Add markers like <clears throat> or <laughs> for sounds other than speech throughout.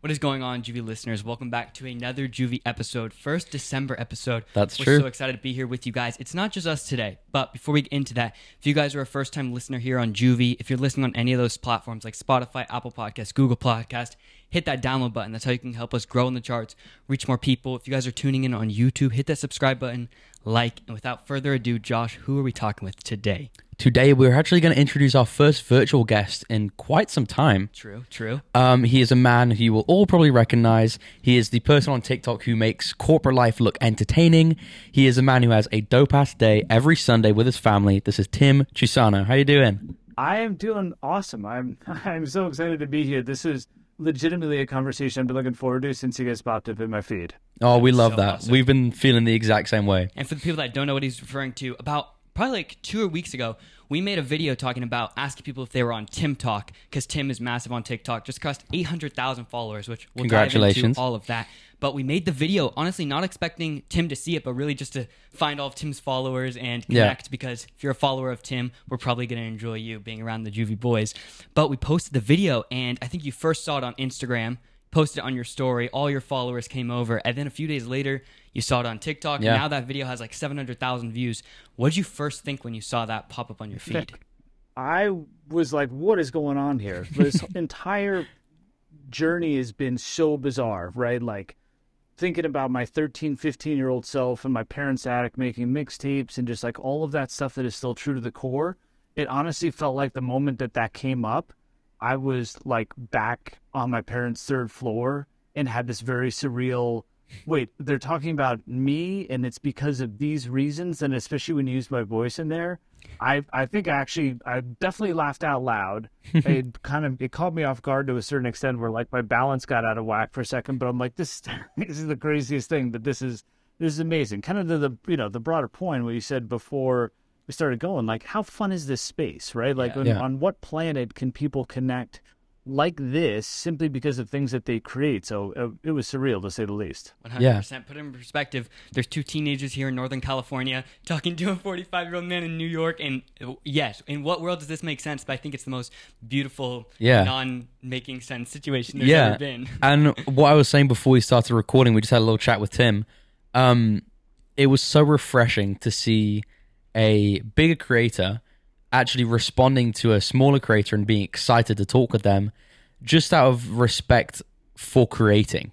What is going on, Juvie listeners? Welcome back to another Juvie episode, first December episode. That's We're true. so excited to be here with you guys. It's not just us today, but before we get into that, if you guys are a first time listener here on Juvie, if you're listening on any of those platforms like Spotify, Apple Podcast, Google Podcast, hit that download button. That's how you can help us grow in the charts, reach more people. If you guys are tuning in on YouTube, hit that subscribe button, like, and without further ado, Josh, who are we talking with today? Today, we're actually going to introduce our first virtual guest in quite some time. True, true. Um, he is a man who you will all probably recognize. He is the person on TikTok who makes corporate life look entertaining. He is a man who has a dope ass day every Sunday with his family. This is Tim Chusano. How you doing? I am doing awesome. I'm <laughs> I'm so excited to be here. This is legitimately a conversation I've been looking forward to since you guys popped up in my feed. Oh, we love so that. awesome. We've been feeling the exact same way. And for the people that don't know what he's referring to, about probably like two weeks ago, we made a video talking about asking people if they were on Tim Talk because Tim is massive on TikTok. Just crossed 800,000 followers, which we'll dive Congratulations. into all of that. But we made the video honestly not expecting Tim to see it, but really just to find all of Tim's followers and Yeah. connect because if you're a follower of Tim, we're probably going to enjoy you being around the Juvie boys. But we posted the video, and I think you first saw it on Instagram, posted it on your story. All your followers came over, and then a few days later, you saw it on TikTok. Yeah. And now that video has like 700,000 views. What did you first think when you saw that pop up on your feed? I was like, what is going on here? <laughs> This entire journey has been so bizarre, right? Like thinking about my 13, 15 year old self and my parents' attic making mixtapes and just like all of that stuff that is still true to the core. It honestly felt like the moment that that came up, I was like back on my parents' third floor and had this very surreal. Wait, they're talking about me, and it's because of these reasons, and especially when you use my voice in there. I I think I actually I definitely laughed out loud. <laughs> it kind of it caught me off guard to a certain extent, where like my balance got out of whack for a second. But I'm like, this <laughs> this is the craziest thing. But this is this is amazing. Kind of to the you know the broader point what you said before we started going. Like, how fun is this space, right? Like, Yeah. on, Yeah. on what planet can people connect like this simply because of things that they create? So uh, it was surreal to say the least. 100%. Yeah. Put it in perspective. There's two teenagers here in Northern California talking to a 45 year old man in New York. And yes, in what world does this make sense? But I think it's the most beautiful, Yeah. non making sense situation there's yeah. ever been. <laughs> and what I was saying before we started recording, we just had a little chat with Tim. Um, it was so refreshing to see a bigger creator actually responding to a smaller creator and being excited to talk with them just out of respect for creating.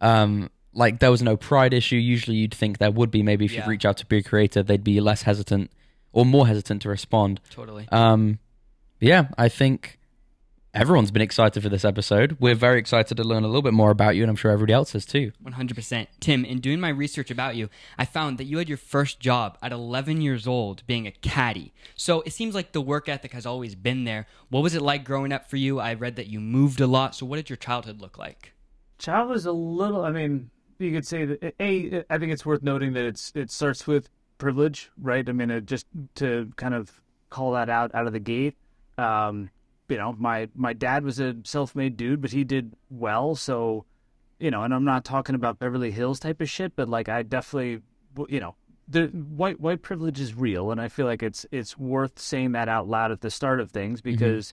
Um, like there was no pride issue. Usually you'd think there would be. Maybe if Yeah. you reach out to a big creator, they'd be less hesitant or more hesitant to respond. Totally. Um, yeah, I think everyone's been excited for this episode. We're very excited to learn a little bit more about you, and I'm sure everybody else is too. 100%. Tim, in doing my research about you, I found that you had your first job at 11 years old being a caddy. So it seems like the work ethic has always been there. What was it like growing up for you? I read that you moved a lot. So what did your childhood look like? Child is a little. I mean, you could say that. A, I think it's worth noting that it's it starts with privilege, right? I mean, it just to kind of call that out out of the gate. Um, you know, my my dad was a self-made dude, but he did well. So, you know, and I'm not talking about Beverly Hills type of shit, but like I definitely, you know, the white white privilege is real, and I feel like it's it's worth saying that out loud at the start of things because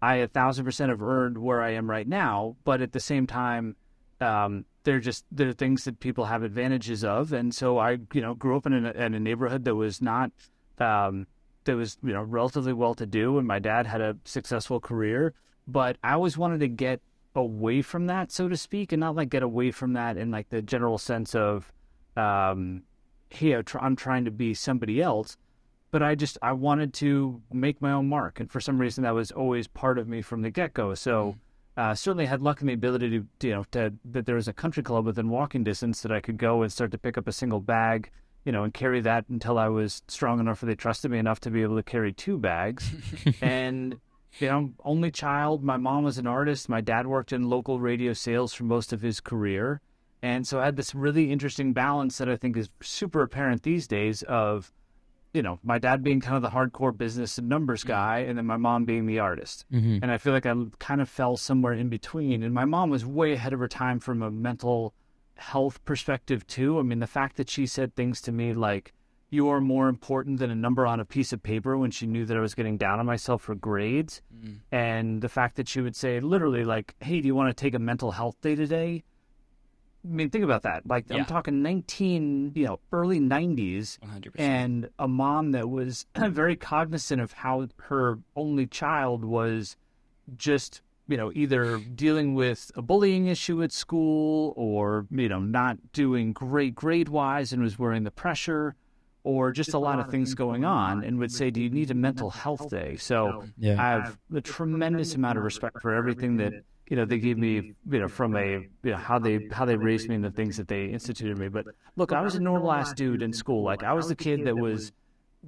I a thousand percent have earned where I am right now, but at the same time, um, they're just there are things that people have advantages of, and so I you know grew up in a, in a neighborhood that was not um, that was you know relatively well to do, and my dad had a successful career, but I always wanted to get away from that, so to speak, and not like get away from that in like the general sense of um, hey, I'm trying to be somebody else but I just I wanted to make my own mark, and for some reason that was always part of me from the get go. So uh, certainly had luck in the ability to you know to, that there was a country club within walking distance that I could go and start to pick up a single bag, you know, and carry that until I was strong enough, or they trusted me enough to be able to carry two bags, <laughs> and. You know, only child. My mom was an artist. My dad worked in local radio sales for most of his career. And so I had this really interesting balance that I think is super apparent these days of, you know, my dad being kind of the hardcore business and numbers guy, and then my mom being the artist. Mm-hmm. And I feel like I kind of fell somewhere in between. And my mom was way ahead of her time from a mental health perspective, too. I mean, the fact that she said things to me like, you are more important than a number on a piece of paper when she knew that I was getting down on myself for grades. Mm. And the fact that she would say literally like, "Hey, do you want to take a mental health day today?" I mean, think about that. Like Yeah. I'm talking 19, you know, early 90s 100%. and a mom that was <clears throat> very cognizant of how her only child was just you know either dealing with a bullying issue at school or you know not doing great grade wise and was wearing the pressure or just, a lot of things going on and would say do you need a mental health day? so Yeah. i have a tremendous amount of respect for everything that you know they gave me you know from a you know how they how they raised me and the things that they instituted me. But look i was a normal ass dude in school. like i was the kid that was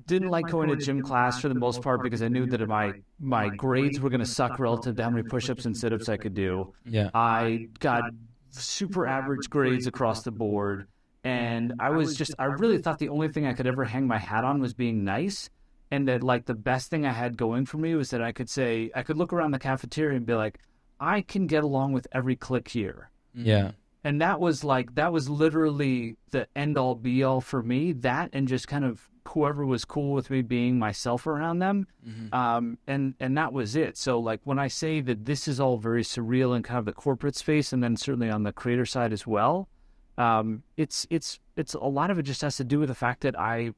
didn't like going to gym class for the most part because I knew that my my grades were going to suck relative to how many push-ups and sit-ups I could do. Yeah. I got super average grades across the board, and I was just I really thought the only thing I could ever hang my hat on was being nice, and that like the best thing I had going for me was that I could say I could look around the cafeteria and be like, I can get along with every clique here Yeah. and that was like that was literally the end all be all for me that and just kind of whoever was cool with me being myself around them. Um, and and that was it. So like when i say that this is all very surreal in kind of the corporate space and then certainly on the creator side as well um, it's it's it's a lot of it just has to do with the fact that i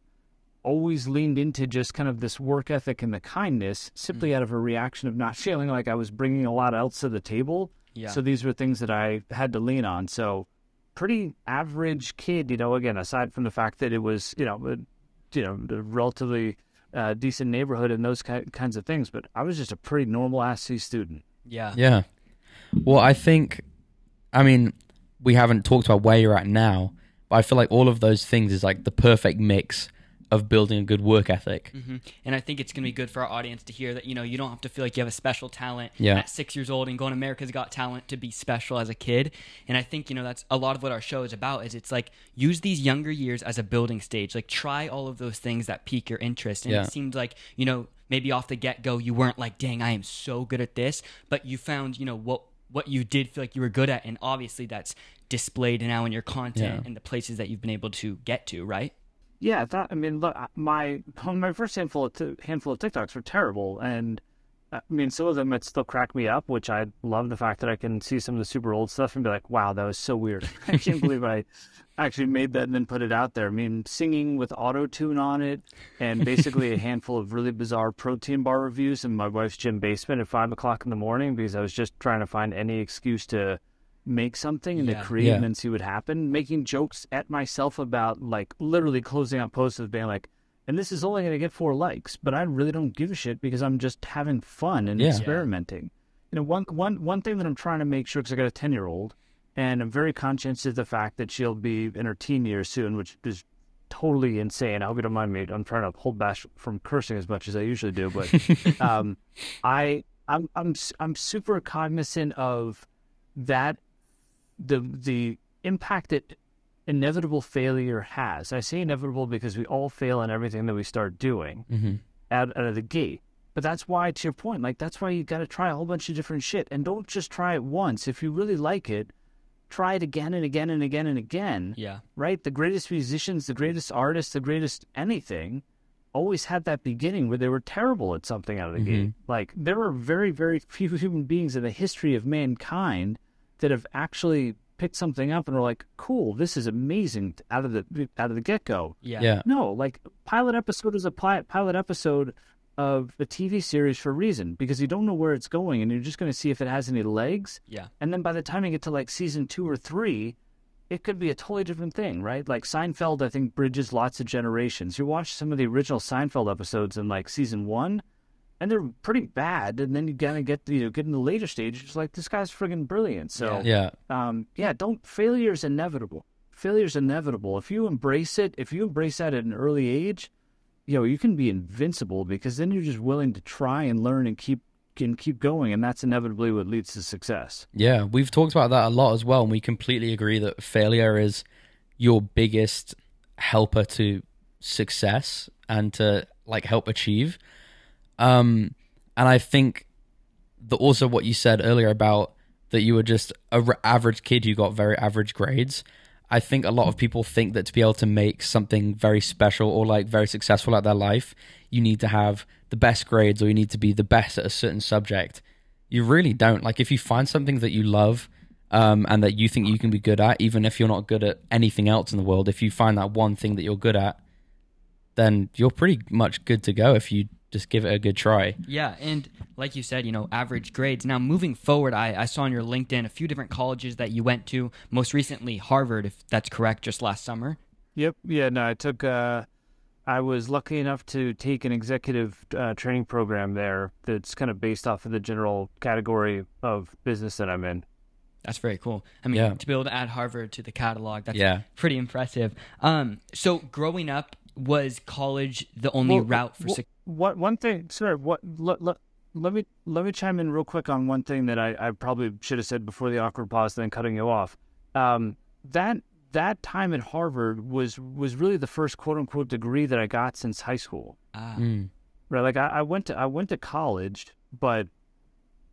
always leaned into just kind of this work ethic and the kindness simply out of a reaction of not <laughs> feeling like i was bringing a lot else to the table. Yeah. so these were things that I had to lean on. So pretty average kid, you know, again, aside from the fact that it was, you know, you know, a relatively uh, decent neighborhood and those ki- kinds of things, but I was just a pretty normal ass C student. yeah. Yeah. Well, I think, I mean, we haven't talked about where you're at now, but I feel like all of those things is like the perfect mix of building a good work ethic. hmm And I think it's going to be good for our audience to hear that, you know, you don't have to feel like you have a special talent Yeah. at six years old and going America's Got Talent to be special as a kid. And I think, you know, that's a lot of what our show is about is it's like use these younger years as a building stage. Like try all of those things that pique your interest. And Yeah. it seemed like, you know, maybe off the get go you weren't like, dang, I am so good at this. But you found, you know, what what you did feel like you were good at. And obviously that's displayed now in your content Yeah. and the places that you've been able to get to, right? Yeah, I. I mean, look, my <laughs> my first handful of t- handful of TikToks were terrible, and I mean, some of them it still crack me up. Which I love the fact that I can see some of the super old stuff and be like, "Wow, that was so weird." <laughs> I can't believe I actually made that and then put it out there. I mean, singing with auto tune on it, and basically a <laughs> handful of really bizarre protein bar reviews in my wife's gym basement at five o'clock in the morning because I was just trying to find any excuse to make something and Yeah. to create Yeah. and then see what happened. Making jokes at myself about like literally closing out posts of being like, and this is only going to get four likes, but I really don't give a shit because I'm just having fun and Yeah. experimenting. You know, one one one thing that I'm trying to make sure because I got a ten year old, and I'm very conscious of the fact that she'll be in her teen years soon, which is totally insane. I hope you don't mind me. I'm trying to hold back from cursing as much as I usually do, but <laughs> um, I I'm I'm s- I'm super cognizant of that the the impact that inevitable failure has. I say inevitable because we all fail in everything that we start doing hmm out, out of the gate. But that's why, to your point, like that's why you got to try a whole bunch of different shit, and don't just try it once. If you really like it, try it again and again and again and again. Yeah. Right? The greatest musicians, the greatest artists, the greatest anything, always had that beginning where they were terrible at something out of the gate. Like there are very, very few <laughs> human beings in the history of mankind that have actually picked something up and are like, "Cool, this is amazing!" out of the out of the get go. Yeah. Yeah. No, like pilot episode is a pi- pilot episode of a TV series for a reason because you don't know where it's going and you're just going to see if it has any legs. Yeah. And then by the time you get to like season two or three, it could be a totally different thing, right? Like Seinfeld, I think bridges lots of generations. You watch some of the original Seinfeld episodes in like season one, and they're pretty bad. And then you kind of get you know get in the later stage, it's like this guy's friggin' brilliant. So Yeah. um, yeah, don't failure is inevitable. Failure is inevitable. If you embrace it, if you embrace that at an early age, you know you can be invincible because then you're just willing to try and learn and keep and keep going, and that's inevitably what leads to success. Yeah, we've talked about that a lot as well, and we completely agree that failure is your biggest helper to success and to like help achieve. Um, and I think that also what you said earlier about that you were just a r- average kid who got very average grades. I think a lot of people think that to be able to make something very special or like very successful at their life, you need to have the best grades or you need to be the best at a certain subject. You really don't. Like if you find something that you love um, and that you think you can be good at, even if you're not good at anything else in the world, if you find that one thing that you're good at, then you're pretty much good to go if you just give it a good try. Yeah, and like you said, you know, average grades. Now, moving forward, I, I saw on your LinkedIn a few different colleges that you went to. Most recently, Harvard, if that's correct, just last summer. Yep. Yeah. No, I took. Uh, I was lucky enough to take an executive uh, training program there. That's kind of based off of the general category of business that I'm in. That's very cool. I mean, Yeah. to be able to add Harvard to the catalog, that's Yeah. pretty impressive. Um, so growing up, was college the only Well, route for? well, suc what one thing, sir? What let, let, let me let me chime in real quick on one thing that I, I probably should have said before the awkward pause, then cutting you off. Um, that that time at Harvard was was really the first quote unquote degree that I got since high school. ah, Mm. Right, like I, I went to I went to college, but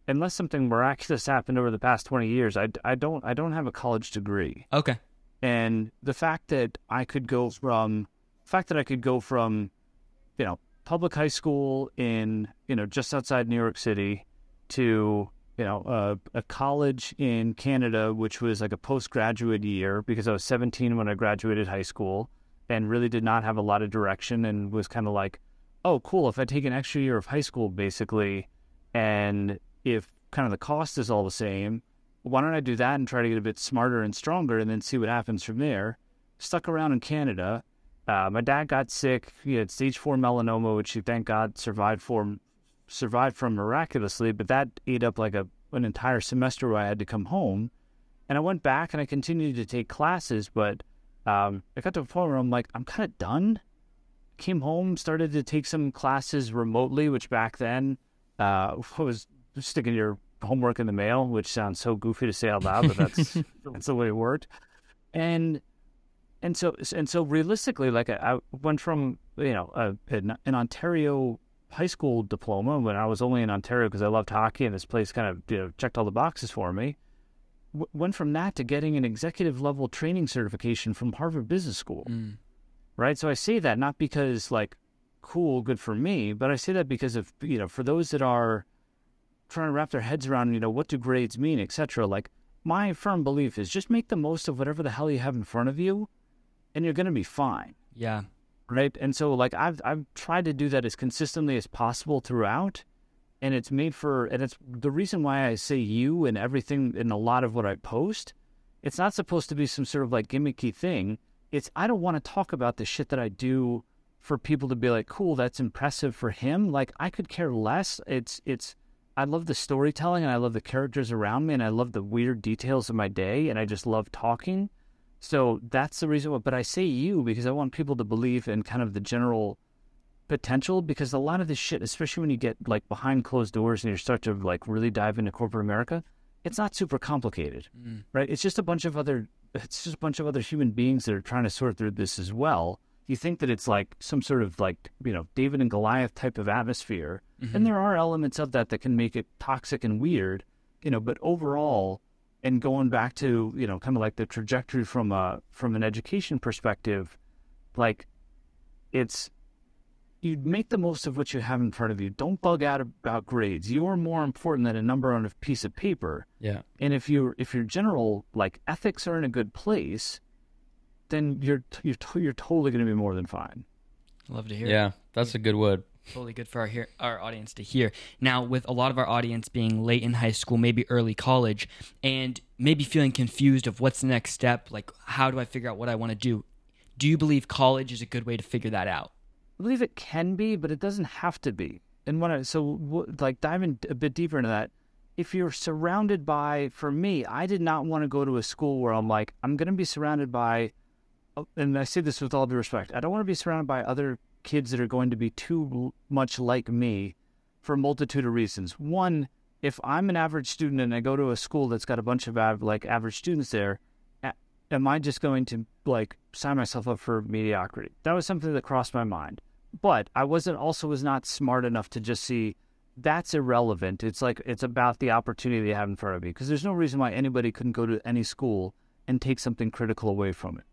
unless something miraculous happened over the past twenty years, I, I don't I don't have a college degree. okay. and the fact that I could go from the fact that I could go from you know public high school in you know just outside New York City to you know a, a college in Canada which was like a postgraduate year because I was 17 when I graduated high school and really did not have a lot of direction and was kind of like oh cool if I take an extra year of high school basically and if kind of the cost is all the same why don't I do that and try to get a bit smarter and stronger and then see what happens from there? Stuck around in Canada. Uh, my dad got sick. He had stage four melanoma, which he thank God survived for, survived from miraculously. But that ate up like a an entire semester where I had to come home. And I went back and I continued to take classes, but um, I got to a point where I'm like, I'm kind of done. Came home, started to take some classes remotely, which back then uh, <laughs> was sticking your homework in the mail, which sounds so goofy to say out loud, but that's <laughs> that's the way it worked. And and so and so realistically, like I, I went from you know a, an, Ontario high school diploma when I was only in Ontario because I loved hockey and this place kind of you know checked all the boxes for me. W- went from that to getting an executive level training certification from Harvard Business School Mm. right? So I say that not because like cool, good for me, but I say that because of you know for those that are trying to wrap their heads around you know what do grades mean, etc. Like my firm belief is just make the most of whatever the hell you have in front of you, and you're gonna be fine, Yeah. right? And so like I've I've tried to do that as consistently as possible throughout. And it's made for, and it's the reason why I say you and everything in a lot of what I post. It's not supposed to be some sort of like gimmicky thing it's I don't want to talk about the shit that I do for people to be like, cool, that's impressive for him. Like I could care less. It's it's I love the storytelling and I love the characters around me and I love the weird details of my day and I just love talking. So that's the reason why but I say you because I want people to believe in kind of the general potential because a lot of this shit, especially when you get like behind closed doors and you start to like really dive into corporate America, it's not super complicated Mm. right? It's just a bunch of other it's just a bunch of other human beings that are trying to sort through this as well. You think that it's like some sort of like you know David and Goliath type of atmosphere, and there are elements of that that can make it toxic and weird, you know. But overall, and going back to you know kind of like the trajectory from a from an education perspective, like it's you'd make the most of what you have in front of you. Don't bug out about grades. You are more important than a number on a piece of paper. Yeah. And if your if your general like ethics are in a good place, then you're you're you're totally going to be more than fine. Love to hear. Yeah. That's a good word. Totally good for our hear, our audience to hear. Now, with a lot of our audience being late in high school, maybe early college, and maybe feeling confused of what's the next step, like how do I figure out what I want to do? Do you believe college is a good way to figure that out? I believe it can be, but it doesn't have to be. And when I so like diving a bit deeper into that, if you're surrounded by, for me, I did not want to go to a school where I'm like I'm going to be surrounded by, oh, and I say this with all due respect, I don't want to be surrounded by other kids that are going to be too much like me, for a multitude of reasons. One, if I'm an average student and I go to a school that's got a bunch of av- like average students there, am I just going to like sign myself up for mediocrity? That was something that crossed my mind. But I wasn't also was not smart enough to just see that's irrelevant. It's like it's about the opportunity they have in front of me because there's no reason why anybody couldn't go to any school and take something critical away from it.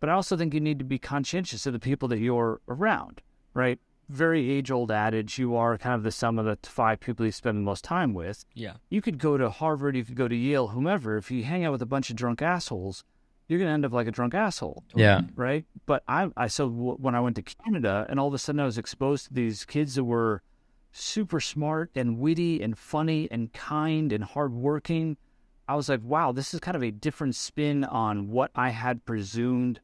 But I also think you need to be conscientious of the people that you're around, right? Very age old adage you are kind of the sum of the five people you spend the most time with. Yeah. You could go to Harvard, you could go to Yale, whomever. If you hang out with a bunch of drunk assholes, you're going to end up like a drunk asshole Yeah. right? But I, I so w- when I went to Canada, and all of a sudden I was exposed to these kids that were super smart and witty and funny and kind and hardworking. I was like, wow, this is kind of a different spin on what I had presumed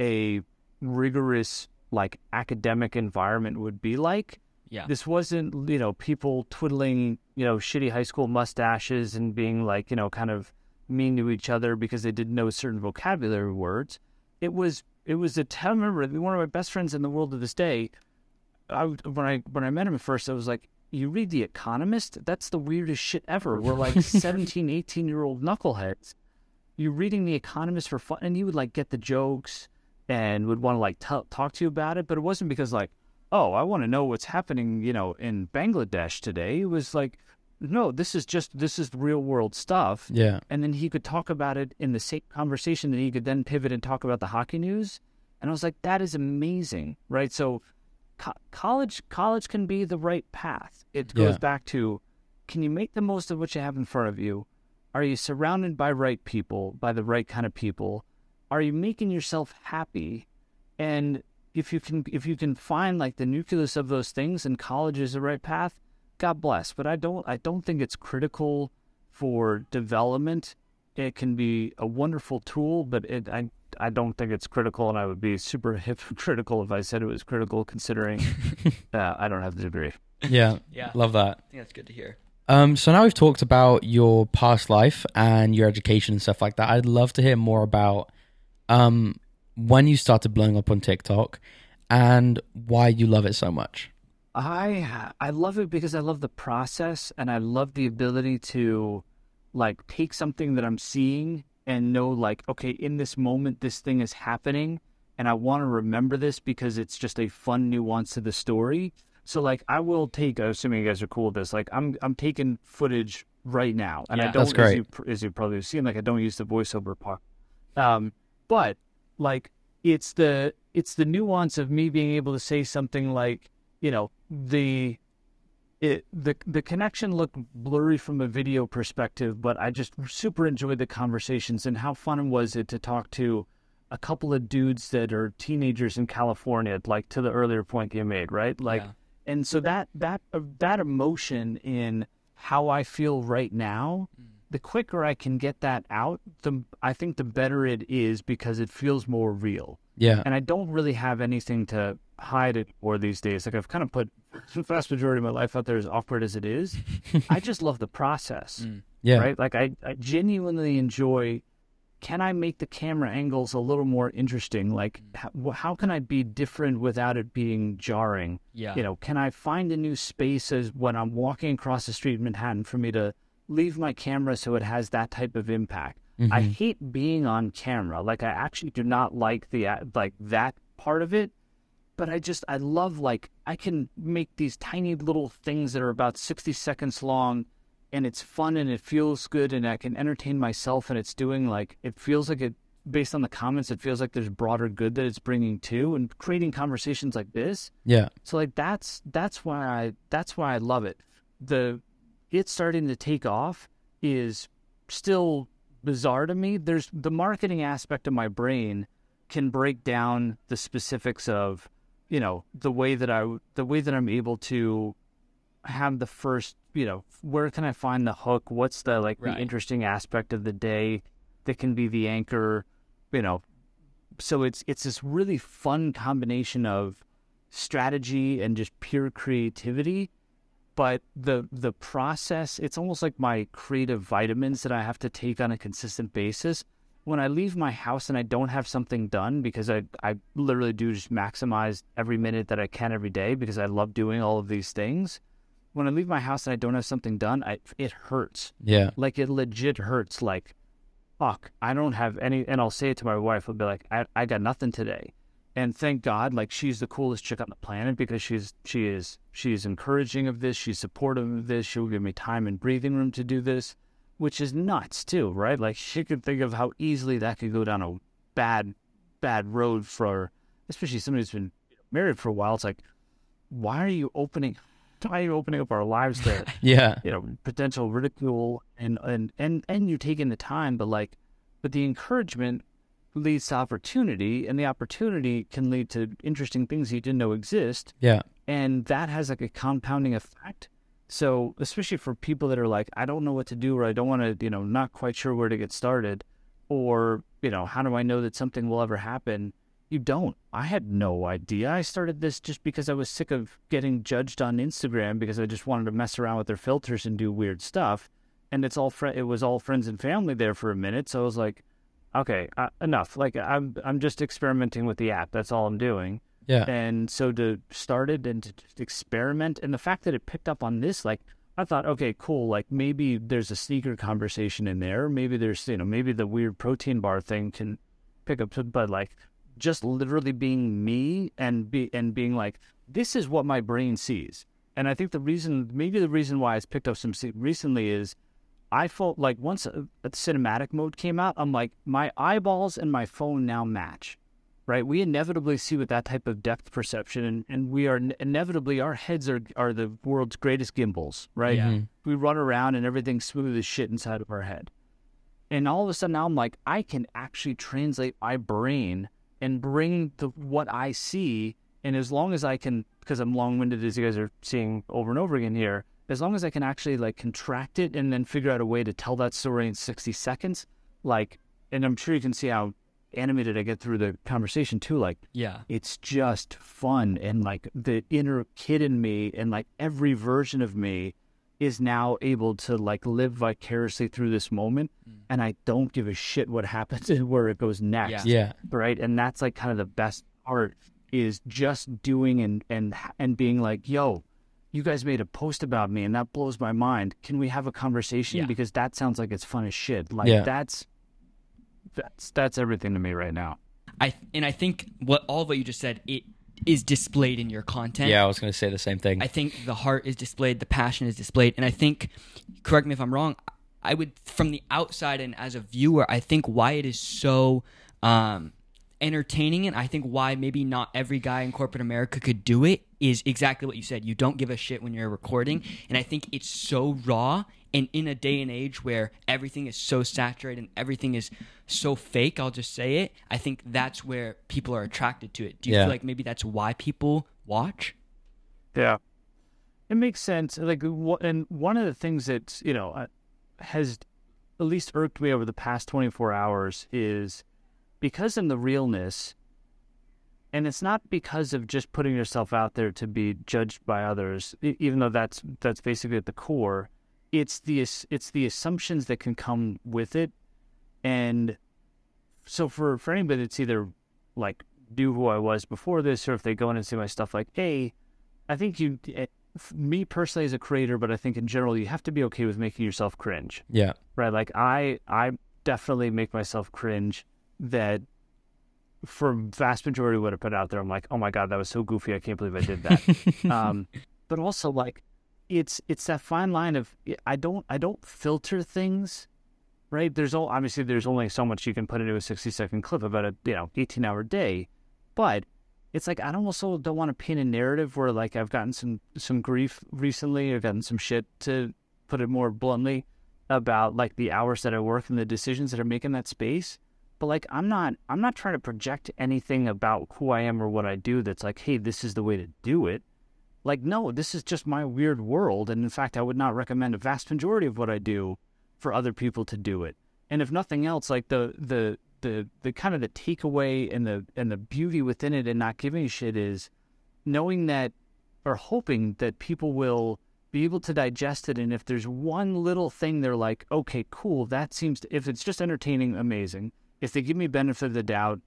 a rigorous, like academic environment would be like. Yeah. This wasn't, you know, people twiddling, you know, shitty high school mustaches and being like, you know, kind of mean to each other because they didn't know certain vocabulary words. It was, it was a. I remember one of my best friends in the world to this day. I when I when I met him at first, I was like, "You read The Economist? That's the weirdest shit ever." We're like <laughs> 17, 18 year old knuckleheads. You're reading The Economist for fun, and you would like get the jokes and would want to like t- talk to you about it. But it wasn't because like, oh, I want to know what's happening, you know, in Bangladesh today. It was like, no, this is just this is real world stuff. Yeah. And then he could talk about it in the same conversation that he could then pivot and talk about the hockey news. And I was like, that is amazing, right? So, co- college college can be the right path. It goes Yeah. back to, can you make the most of what you have in front of you? Are you surrounded by right people, by the right kind of people? Are you making yourself happy? And if you can, if you can find like the nucleus of those things, and college is the right path, God bless. But I don't, I don't think it's critical for development. It can be a wonderful tool, but it, I, I don't think it's critical, and I would be super <laughs> hypocritical if I said it was critical, considering <laughs> uh, I don't have the degree. Yeah. Yeah. Love that. I think that's good to hear. Um, so now we've talked about your past life and your education and stuff like that. I'd love to hear more about um, when you started blowing up on TikTok and why you love it so much. I I love it because I love the process and I love the ability to like take something that I'm seeing and know like okay in this moment this thing is happening and I want to remember this because it's just a fun nuance to the story. So like I will take assuming you guys are cool with this like I'm I'm taking footage right now and I don't That's great. as you as you probably have seen like I don't use the voiceover part. Um but like it's the it's the nuance of me being able to say something like you know the it the the connection looked blurry from a video perspective but i just super enjoyed the conversations and how fun was it to talk to a couple of dudes that are teenagers in california like to the earlier point you made right like Yeah. and so that that uh, that emotion in how i feel right now the quicker i can get that out the i think the better it is because it feels more real Yeah. and I don't really have anything to hide it for these days. Like I've kind of put <laughs> the vast majority of my life out there, as awkward as it is. <laughs> I just love the process, mm. Yeah. right? Like I, I genuinely enjoy. Can I make the camera angles a little more interesting? Like mm. how, how can I be different without it being jarring? Yeah. You know, can I find a new space as when I'm walking across the street in Manhattan for me to leave my camera so it has that type of impact? I hate being on camera. Like I actually do not like the uh, like that part of it. But I just I love like I can make these tiny little things that are about 60 seconds long and it's fun and it feels good and I can entertain myself and it's doing like it feels like it based on the comments it feels like there's broader good that it's bringing to and creating conversations like this Yeah. so like that's that's why I that's why I love it. The it starting to take off is still bizarre to me. There's the marketing aspect of my brain can break down the specifics of, you know, the way that I the way that I'm able to have the first, you know, where can I find the hook? What's the like Right. the interesting aspect of the day that can be the anchor, you know. So it's it's this really fun combination of strategy and just pure creativity but the the process it's almost like my creative vitamins that i have to take on a consistent basis. When i leave my house and i don't have something done because i i literally do just maximize every minute that i can every day because i love doing all of these things. When i leave my house and i don't have something done I, it hurts. Yeah. like it legit hurts. Like fuck i don't have any and i'll say it to my wife i'll be like i, I got nothing today and thank god like she's the coolest chick on the planet because she's she is she's encouraging of this she's supportive of this she'll give me time and breathing room to do this which is nuts too, right? Like she could think of how easily that could go down a bad, bad road for, especially somebody who's been married for a while. It's like, why are you opening? Why are you opening up our lives to, <laughs> Yeah. you know, potential ridicule and and and and you're taking the time, but like, but the encouragement leads to opportunity, and the opportunity can lead to interesting things you didn't know exist Yeah. and that has like a compounding effect. So, especially for people that are like, I don't know what to do, or I don't want to, you know, not quite sure where to get started, or, you know, how do I know that something will ever happen? You don't. I had no idea. I started this just because I was sick of getting judged on Instagram because I just wanted to mess around with their filters and do weird stuff. And it's all fr- it was all friends and family there for a minute. So I was like, okay, uh, enough. Like I'm I'm just experimenting with the app. That's all I'm doing. Yeah. And so to start it and to experiment, and the fact that it picked up on this, like I thought, okay, cool. Like maybe there's a sneaker conversation in there. Maybe there's, you know, maybe the weird protein bar thing can pick up. But like, just literally being me and be and being like, this is what my brain sees. And I think the reason, maybe the reason why it's picked up some recently is I felt like once a, a cinematic mode came out, I'm like, my eyeballs and my phone now match right? We inevitably see with that type of depth perception, and, and we are inevitably our heads are are the world's greatest gimbals, right? Yeah. Mhm. We run around and everything's smooth as shit inside of our head, and all of a sudden now I'm like, I can actually translate my brain and bring the what I see, and as long as I can, because I'm long winded as you guys are seeing over and over again here. As long as I can actually like contract it and then figure out a way to tell that story in 60 seconds, like, and I'm sure you can see how animated I get through the conversation too. Like Yeah. it's just fun and like the inner kid in me and like every version of me is now able to like live vicariously through this moment mm. and I don't give a shit what happens <laughs> and where it goes next. Yeah. Right. And that's like kind of the best part is just doing and and and being like, yo, you guys made a post about me and that blows my mind. Can we have a conversation? Yeah. Because that sounds like it's fun as shit. Like Yeah. that's that's that's everything to me right now. I and I think what all of what you just said it is displayed in your content. Yeah, I was going to say the same thing. I think the heart is displayed, the passion is displayed, and I think, correct me if I'm wrong, I would from the outside and as a viewer, I think why it is so um, entertaining, and I think why maybe not every guy in corporate America could do it is exactly what you said. You don't give a shit when you're recording, and I think it's so raw. And in a day and age where everything is so saturated and everything is so fake, I'll just say it. I think that's where people are attracted to it. Do you Yeah. feel like maybe that's why people watch? Yeah, it makes sense. Like, and one of the things that you know uh, has at least irked me over the past twenty four hours is because in the realness, and it's not because of just putting yourself out there to be judged by others, even though that's that's basically at the core. It's the it's the assumptions that can come with it, and so for for anybody that's either like knew who I was before this, or if they go in and see my stuff, like, hey, I think you, eh, me personally as a creator, but I think in general, you have to be okay with making yourself cringe, yeah. right? Like I, I definitely make myself cringe. That for vast majority of what I put out there, I'm like, oh my god, that was so goofy. I can't believe I did that. <laughs> um, but also like, it's it's that fine line of I don't I don't filter things, right? There's all obviously there's only so much you can put into a 60 second clip about a you know 18 hour day, but it's like I don't also don't want to paint a narrative where like I've gotten some some grief recently. I've gotten some shit to put it more bluntly about like the hours that I work and the decisions that are making that space. But like I'm not I'm not trying to project anything about who I am or what I do that's like, hey, this is the way to do it. Like, no, this is just my weird world. And in fact, I would not recommend a vast majority of what I do for other people to do it. And if nothing else, like the the the the kind of the takeaway and the and the beauty within it and not giving a shit is knowing that or hoping that people will be able to digest it and if there's one little thing they're like okay cool that seems to, if it's just entertaining amazing if they give me benefit of the doubt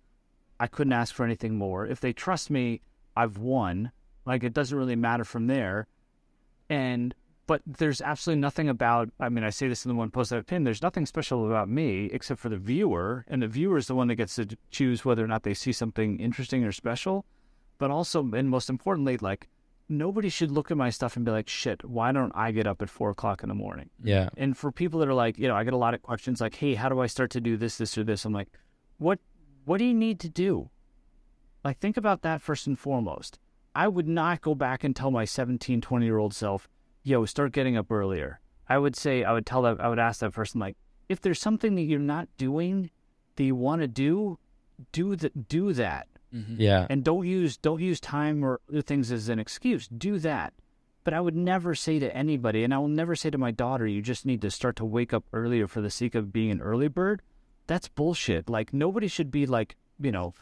i couldn't ask for anything more. If they trust me i've won. Like it doesn't really matter from there. And but there's absolutely nothing about i mean i say this in the one post i've pinned there's nothing special about me except for the viewer and the viewer is the one that gets to choose whether or not they see something interesting or special. But also and most importantly like nobody should look at my stuff and be like, shit, why don't I get up at four o'clock in the morning? Yeah. And for people that are like, you know, I get a lot of questions like, hey, how do I start to do this, this, or this? I'm like, what, what do you need to do? Like, think about that first and foremost. I would not go back and tell my 17, 20 year old self, yo, start getting up earlier. I would say, I would tell that, I would ask that person, like, if there's something that you're not doing that you want to do, do that, do that Yeah. and don't use don't use time or other things as an excuse. Do that. But i would never say to anybody and i will never say to my daughter you just need to start to wake up earlier for the sake of being an early bird. That's bullshit. Like nobody should be like you know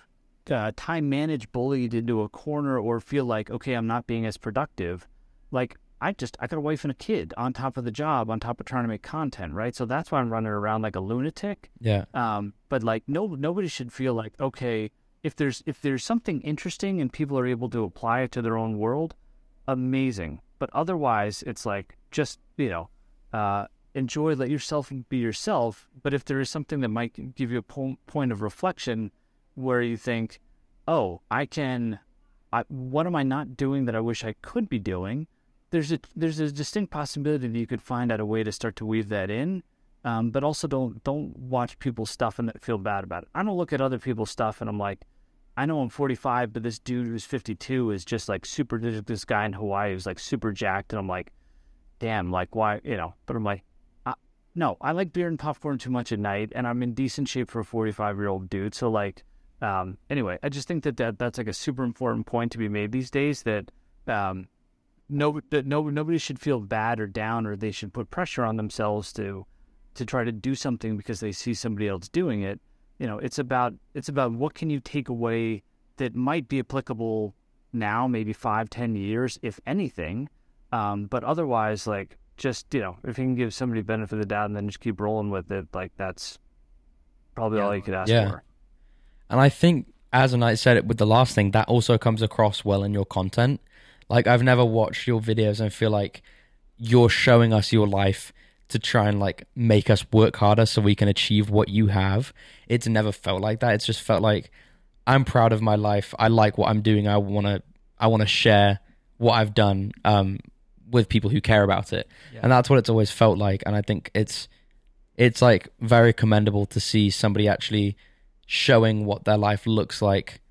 uh, time managed bullied into a corner or feel like okay i'm not being as productive. Like i just i got a wife and a kid on top of the job on top of trying to make content right? So that's why i'm running around like a lunatic. Yeah. um, but like no nobody should feel like okay if there's if there's something interesting and people are able to apply it to their own world, amazing. But otherwise, it's like just you know, uh, enjoy, let yourself be yourself. But if there is something that might give you a po- point of reflection, where you think, oh, I can, I, what am I not doing that I wish I could be doing? There's a there's a distinct possibility that you could find out a way to start to weave that in um, but also don't don't watch people's stuff and feel bad about it. I don't look at other people's stuff and I'm like, I know I'm 45, but this dude who's 52 is just like super. This guy in Hawaii who's like super jacked, and I'm like, damn, like why, you know? But I'm like, I, no, I like beer and popcorn too much at night, and I'm in decent shape for a 45 year old dude. So like, um, anyway, I just think that, that that's like a super important point to be made these days. That um, no, that no, nobody should feel bad or down, or they should put pressure on themselves to to try to do something because they see somebody else doing it. You know, it's about it's about what can you take away that might be applicable now, maybe five, ten years, if anything. Um, but otherwise, like just you know, if you can give somebody benefit of the doubt and then just keep rolling with it, like that's probably all you could ask Yeah. for. And I think, as I said it with the last thing, that also comes across well in your content. Like, I've never watched your videos and feel like you're showing us your life to try and like make us work harder so we can achieve what you have. It's never felt like that. It's just felt like I'm proud of my life. I like what I'm doing. I want to I want to share what I've done um with people who care about it. Yeah. And that's what it's always felt like and I think it's it's like very commendable to see somebody actually showing what their life looks like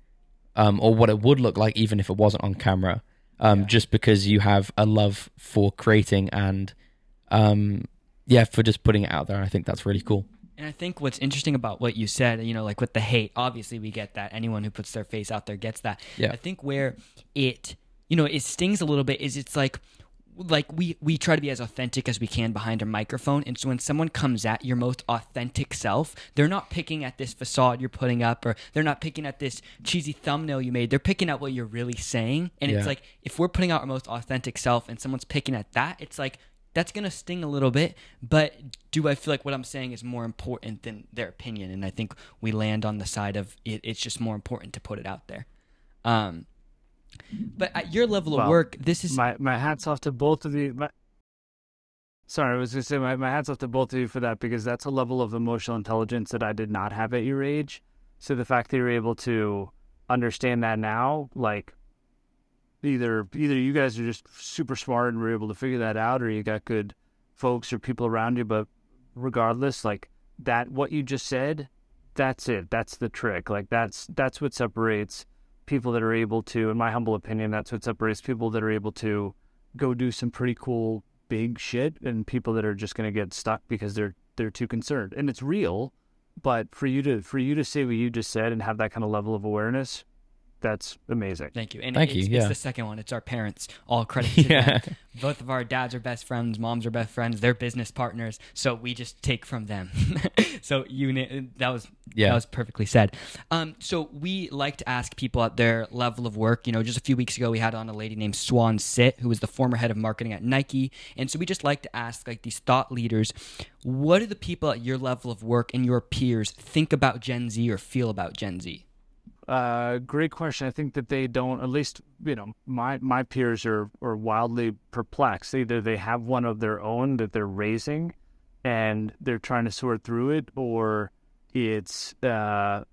um or what it would look like even if it wasn't on camera. Um just because you have a love for creating and um yeah, for just putting it out there. I think that's really cool. And I think what's interesting about what you said, you know, like with the hate, obviously we get that. Anyone who puts their face out there gets that. Yeah. I think where it, you know, it stings a little bit is it's like, like we we try to be as authentic as we can behind a microphone, and so when someone comes at your most authentic self, they're not picking at this facade you're putting up, or they're not picking at this cheesy thumbnail you made. They're picking at what you're really saying, and Yeah. it's like if we're putting out our most authentic self, and someone's picking at that, it's like that's gonna sting a little bit, but do I feel like what I'm saying is more important than their opinion? And I think we land on the side of it, it's just more important to put it out there. Um, but at your level of Well, work, this is my my hats off to both of you. My, sorry, I was gonna say my, my hats off to both of you for that because that's a level of emotional intelligence that I did not have at your age. So the fact that you're able to understand that now, like either either you guys are just super smart and were able to figure that out, or you got good folks or people around you. But regardless, like that, what you just said, that's it. That's the trick. Like that's that's what separates people that are able to, in my humble opinion, that's what separates people that are able to go do some pretty cool big shit and people that are just going to get stuck because they're they're too concerned. And it's real, but for you to for you to say what you just said and have that kind of level of awareness, that's amazing. Thank you. And Thank it's, you, it's the second one. It's our parents. All credit <laughs> to Yeah. them. Both of our dads are best friends. Moms are best friends. They're business partners. So we just take from them. <laughs> so you na- that was Yeah. that was perfectly said. Um, so we like to ask people at their level of work. You know, just a few weeks ago we had on a lady named Swan Sit, who was the former head of marketing at Nike, and so we just like to ask like these thought leaders, what do the people at your level of work and your peers think about Gen Z or feel about Gen Z? Uh, great question. I think that they don't. At least you know, my my peers are are wildly perplexed. Either they have one of their own that they're raising, and they're trying to sort through it, or it's uh,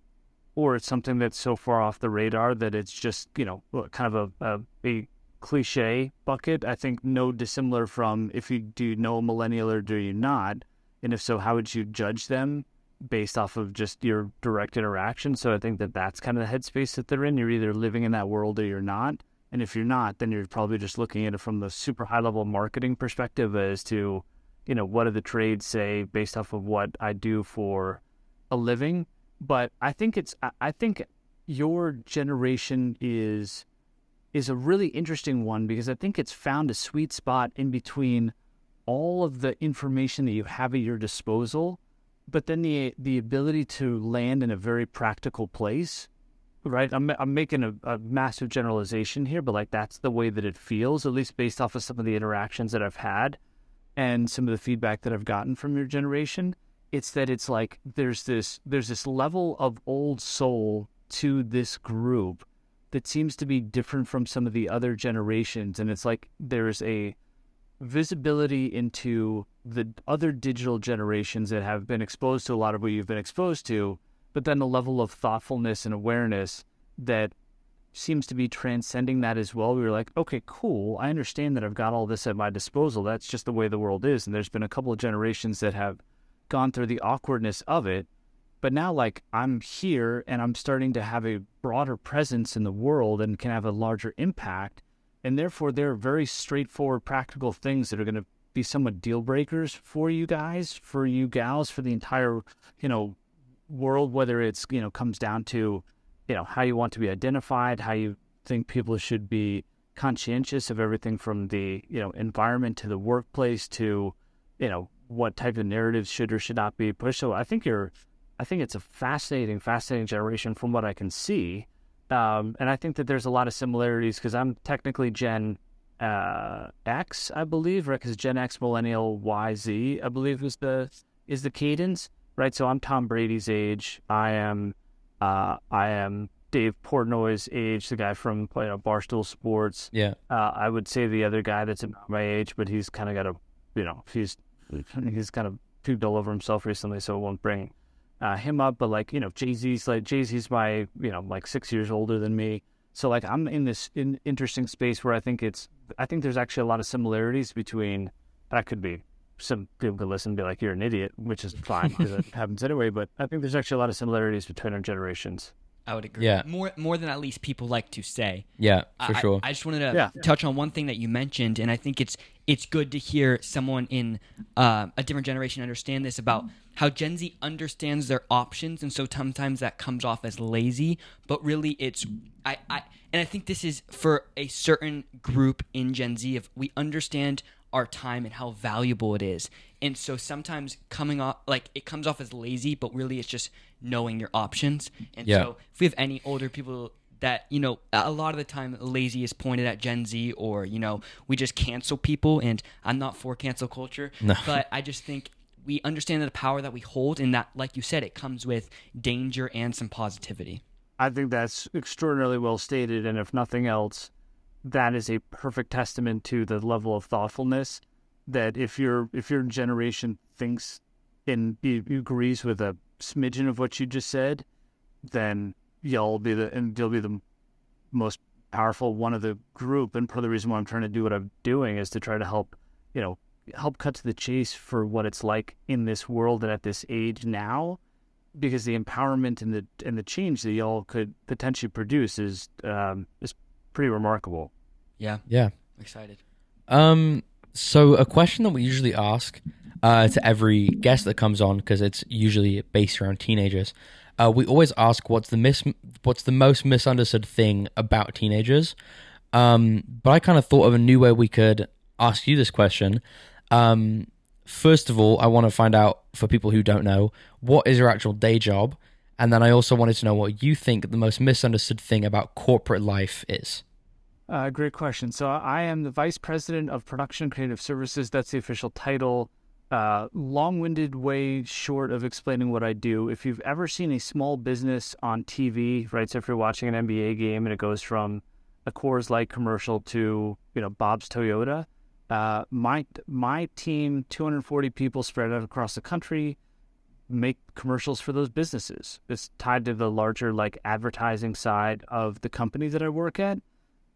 or it's something that's so far off the radar that it's just you know kind of a a, a cliche bucket. I think no dissimilar from if you do you know a millennial or do you not, and if so, how would you judge them based off of just your direct interaction? So I think that that's kind of the headspace that they're in. You're either living in that world or you're not. And if you're not, then you're probably just looking at it from the super high level marketing perspective as to, you know, what do the trades say based off of what I do for a living. But I think it's I think your generation is is a really interesting one because I think it's found a sweet spot in between all of the information that you have at your disposal, but then the the ability to land in a very practical place. Right, I'm I'm making a, a massive generalization here, but like that's the way that it feels, at least based off of some of the interactions that I've had, and some of the feedback that I've gotten from your generation. It's that it's like there's this there's this level of old soul to this group that seems to be different from some of the other generations. And it's like there's a visibility into the other digital generations that have been exposed to a lot of what you've been exposed to, but then the level of thoughtfulness and awareness that seems to be transcending that as well. We were like, okay, cool. I understand that I've got all this at my disposal. That's just the way the world is. And there's been a couple of generations that have gone through the awkwardness of it but now, like, I'm here and I'm starting to have a broader presence in the world and can have a larger impact. And therefore, there are very straightforward, practical things that are going to be somewhat deal breakers for you guys, for you gals, for the entire, you know, world, whether it's, you know, comes down to, you know, how you want to be identified, how you think people should be conscientious of everything from the, you know, environment to the workplace to, you know, what type of narratives should or should not be pushed. So I think you're I think it's a fascinating, fascinating generation from what I can see. Um, and I think that there's a lot of similarities because I'm technically Gen uh, X, I believe, right? Because Gen X, Millennial, Y, Z, I believe is the is the cadence, right? So I'm Tom Brady's age. I am, uh, I am Dave Portnoy's age, the guy from you know, Barstool Sports. Yeah. Uh, I would say the other guy that's about my age, but he's kind of got a, you know, he's <laughs> he's kind of puked all over himself recently, so it won't bring uh, him up, but like you know, Jay Z's like Jay Z's my you know like six years older than me, so like I'm in this in, interesting space where I think it's I think there's actually a lot of similarities between that could be some people could listen and be like you're an idiot, which is fine because it <laughs> happens anyway. But I think there's actually a lot of similarities between our generations. I would agree. Yeah. More more than at least people like to say. Yeah, for I, sure. I just wanted to Yeah. touch on one thing that you mentioned, and I think it's it's good to hear someone in uh, a different generation understand this about how Gen Z understands their options, and so sometimes that comes off as lazy, but really it's I, I and I think this is for a certain group in Gen Z if we understand our time and how valuable it is. And so sometimes coming off like it comes off as lazy, but really it's just knowing your options. And Yeah. so if we have any older people that you know a lot of the time lazy is pointed at gen z or you know we just cancel people and i'm not for cancel culture No. <laughs> but i just think we understand the power that we hold and that like you said it comes with danger and some positivity I think that's extraordinarily well stated, and if nothing else, that is a perfect testament to the level of thoughtfulness that if your if your generation thinks and agrees with a smidgen of what you just said, then you'll be the and you'll be the most powerful one of the group. And part of the reason why I'm trying to do what I'm doing is to try to help, you know, help cut to the chase for what it's like in this world and at this age now because the empowerment and the and the change that y'all could potentially produce is um, is pretty remarkable. yeah yeah. I'm excited Um. So a question that we usually ask uh, to every guest that comes on, because it's usually based around teenagers, uh, we always ask what's the mis- what's the most misunderstood thing about teenagers. Um. But I kind of thought of a new way we could ask you this question. Um. First of all, I want to find out for people who don't know what is your actual day job, and then I also wanted to know what you think the most misunderstood thing about corporate life is. Uh, great question. So I am the vice president of production creative services. That's the official title. Uh, long-winded way short of explaining what I do. If you've ever seen a small business on TV, right? So if you're watching an NBA game and it goes from a Coors Light commercial to you know Bob's Toyota, uh, my my team, 240 people spread out across the country, make commercials for those businesses. It's tied to the larger like advertising side of the company that I work at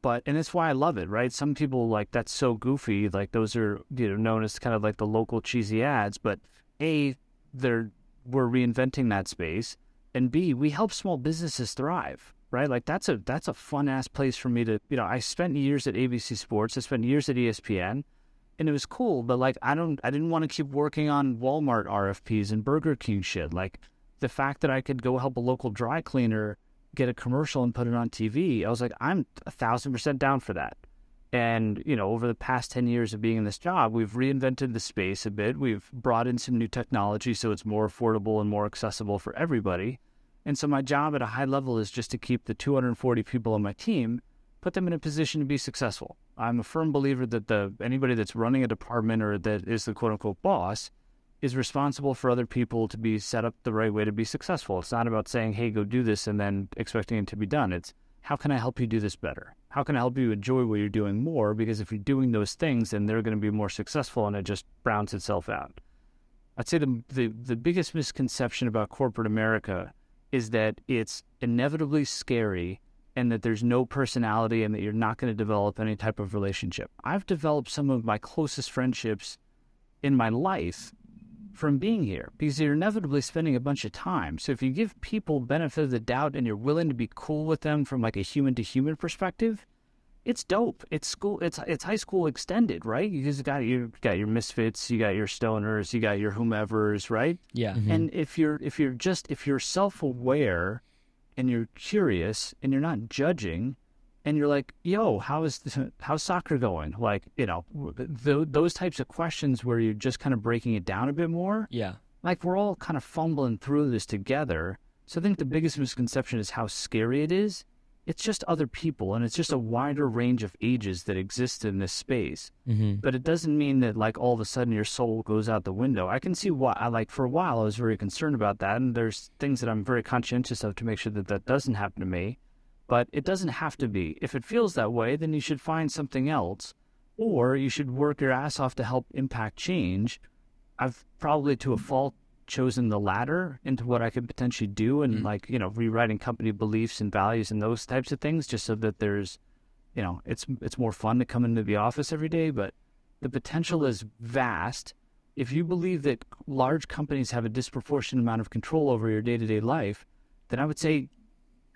but and it's why I love it, right? Some people like that's so goofy, like those are you know known as kind of like the local cheesy ads, but a they're we're reinventing that space, and b we help small businesses thrive, right? Like that's a that's a fun ass place for me to you know I spent years at ABC Sports, I spent years at ESPN, and it was cool, but like I don't I didn't want to keep working on Walmart RFPs and Burger King shit, like the fact that I could go help a local dry cleaner get a commercial and put it on TV, I was like, I'm a thousand percent down for that. And, you know, over the past 10 years of being in this job, we've reinvented the space a bit. We've brought in some new technology so it's more affordable and more accessible for everybody. And so my job at a high level is just to keep the 240 people on my team, put them in a position to be successful. I'm a firm believer that the anybody that's running a department or that is the quote unquote boss is responsible for other people to be set up the right way to be successful. It's not about saying, hey, go do this and then expecting it to be done. It's how can I help you do this better? How can I help you enjoy what you're doing more? Because if you're doing those things, then they're going to be more successful and it just browns itself out. I'd say the, the, the biggest misconception about corporate America is that it's inevitably scary and that there's no personality and that you're not going to develop any type of relationship. I've developed some of my closest friendships in my life from being here because you're inevitably spending a bunch of time. So if you give people benefit of the doubt and you're willing to be cool with them from like a human to human perspective, it's dope. It's school. It's it's high school extended, right? You just got you got your misfits, you got your stoners, you got your whomevers, right? Yeah. Mm-hmm. And if you're if you're just if you're self aware and you're curious and you're not judging, and you're like, "Yo, how is this, how's soccer going?" Like, you know, th- those types of questions where you're just kind of breaking it down a bit more. Yeah. Like we're all kind of fumbling through this together. So I think the biggest misconception is how scary it is. It's just other people, and it's just a wider range of ages that exist in this space. Mm-hmm. But it doesn't mean that like all of a sudden your soul goes out the window. I can see why. I like for a while I was very concerned about that, and there's things that I'm very conscientious of to make sure that that doesn't happen to me but it doesn't have to be. If it feels that way, then you should find something else, or you should work your ass off to help impact change. I've probably to a fault chosen the latter into what I could potentially do and Mm. like, you know, rewriting company beliefs and values and those types of things just so that there's, you know, it's it's more fun to come into the office every day, but the potential is vast. If you believe that large companies have a disproportionate amount of control over your day-to-day life, then I would say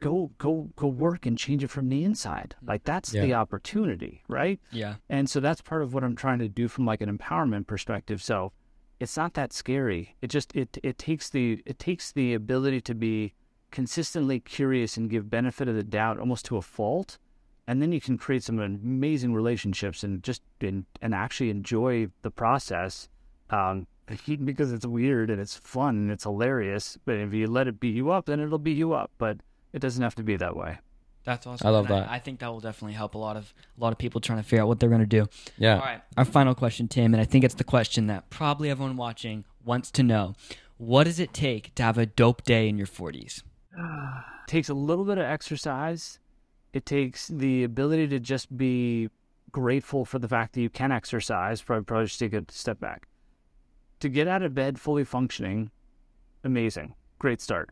go go go work and change it from the inside. Like that's the opportunity, right? Yeah. And so that's part of what I'm trying to do from like an empowerment perspective. So it's not that scary. It just it it takes the it takes the ability to be consistently curious and give benefit of the doubt almost to a fault. And then you can create some amazing relationships and just and, and actually enjoy the process. Um, <laughs> because it's weird and it's fun and it's hilarious. But if you let it beat you up, then it'll beat you up. But it doesn't have to be that way. That's awesome. I love And that. I, think that will definitely help a lot of a lot of people trying to figure out what they're going to do. Yeah. All right. Our final question, Tim, and I think it's the question that probably everyone watching wants to know. What does it take to have a dope day in your 40s? It <sighs> takes a little bit of exercise. It takes the ability to just be grateful for the fact that you can exercise. Probably, probably just take a step back. To get out of bed fully functioning, amazing, great start.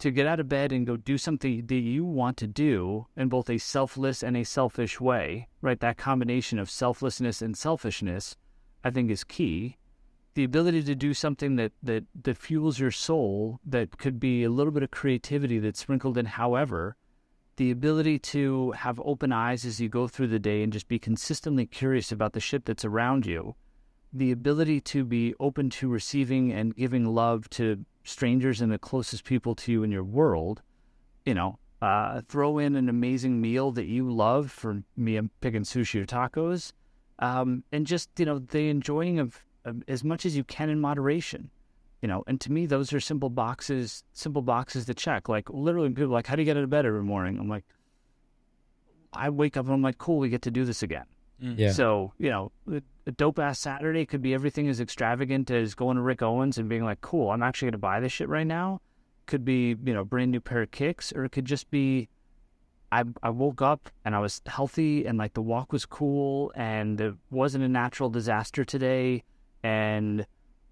To get out of bed and go do something that you want to do in both a selfless and a selfish way, right? That combination of selflessness and selfishness, I think, is key the ability to do something that, that, that fuels your soul, that could be a little bit of creativity that's sprinkled in, however, the ability to have open eyes as you go through the day and just be consistently curious about the shit that's around you, the ability to be open to receiving and giving love to strangers and the closest people to you in your world, you know, uh, throw in an amazing meal that you love. For me, I'm picking sushi or tacos. Um, and just, you know, the enjoying of um, as much as you can in moderation. You know, and to me, those are simple boxes, simple boxes to check. Like literally, people are like, "How do you get out of bed every morning?" I'm like, I wake up and I'm like, "Cool, we get to do this again." Yeah. So you know, a- a dope ass Saturday. Could be everything as extravagant as going to Rick Owens and being like, "Cool, I'm actually gonna buy this shit right now." Could be you know, brand new pair of kicks, or it could just be I I woke up and I was healthy and like the walk was cool and it wasn't a natural disaster today. And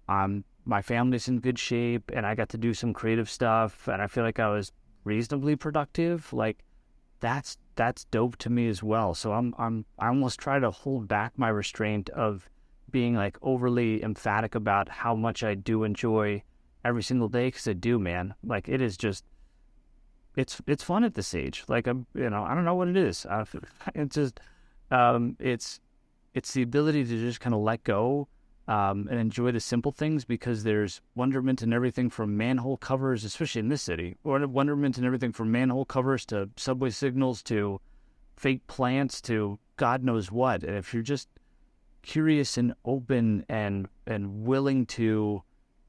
um my family's in good shape and I got to do some creative stuff and I feel like I was reasonably productive. Like that's that's dope to me as well. So I'm I'm I almost try to hold back my restraint of being like overly emphatic about how much I do enjoy every single day because I do, man. Like it is just it's it's fun at this age. Like I'm, you know, I don't know what it is. <laughs> I, it's just um, it's it's the ability to just kind of let go um, and enjoy the simple things because there's wonderment in everything from manhole covers, especially in this city, or wonderment in everything from manhole covers to subway signals to fake plants to God knows what. And if you're just curious and open and and willing to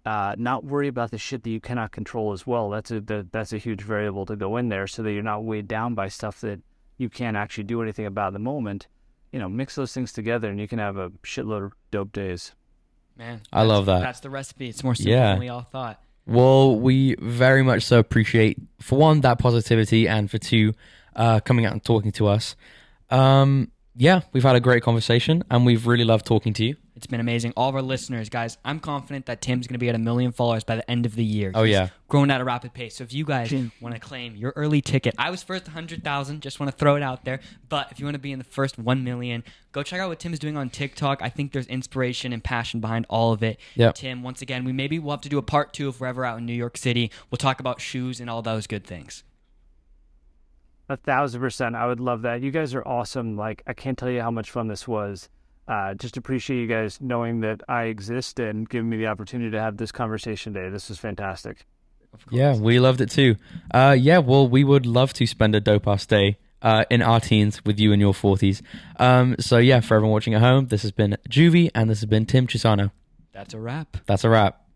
uh, not worry about the shit that you cannot control as well. That's a the, that's a huge variable to go in there, so that you're not weighed down by stuff that you can't actually do anything about at the moment. You know, mix those things together, and you can have a shitload of dope days. Man, I love that. That's the recipe. It's more simple Yeah. than we all thought. Well, we very much so appreciate for one that positivity, and for two, uh, coming out and talking to us. Um, yeah, we've had a great conversation, and we've really loved talking to you. It's been amazing. All of our listeners, guys, I'm confident that Tim's going to be at a million followers by the end of the year. Oh, He's yeah. growing at a rapid pace. So if you guys want to claim your early ticket, I was first 100,000. Just want to throw it out there. But if you want to be in the first 1 million, go check out what Tim is doing on TikTok. I think there's inspiration and passion behind all of it. Yep. Tim, once again, we maybe we'll have to do a part two if we're ever out in New York City. We'll talk about shoes and all those good things. A thousand percent. I would love that. You guys are awesome. Like I can't tell you how much fun this was. Uh, just appreciate you guys knowing that I exist and giving me the opportunity to have this conversation today. This was fantastic. Yeah, we loved it too. Uh, yeah, well, we would love to spend a dope ass day uh, in our teens with you in your 40s. Um, so, yeah, for everyone watching at home, this has been Juvie and this has been Tim Chisano. That's a wrap. That's a wrap.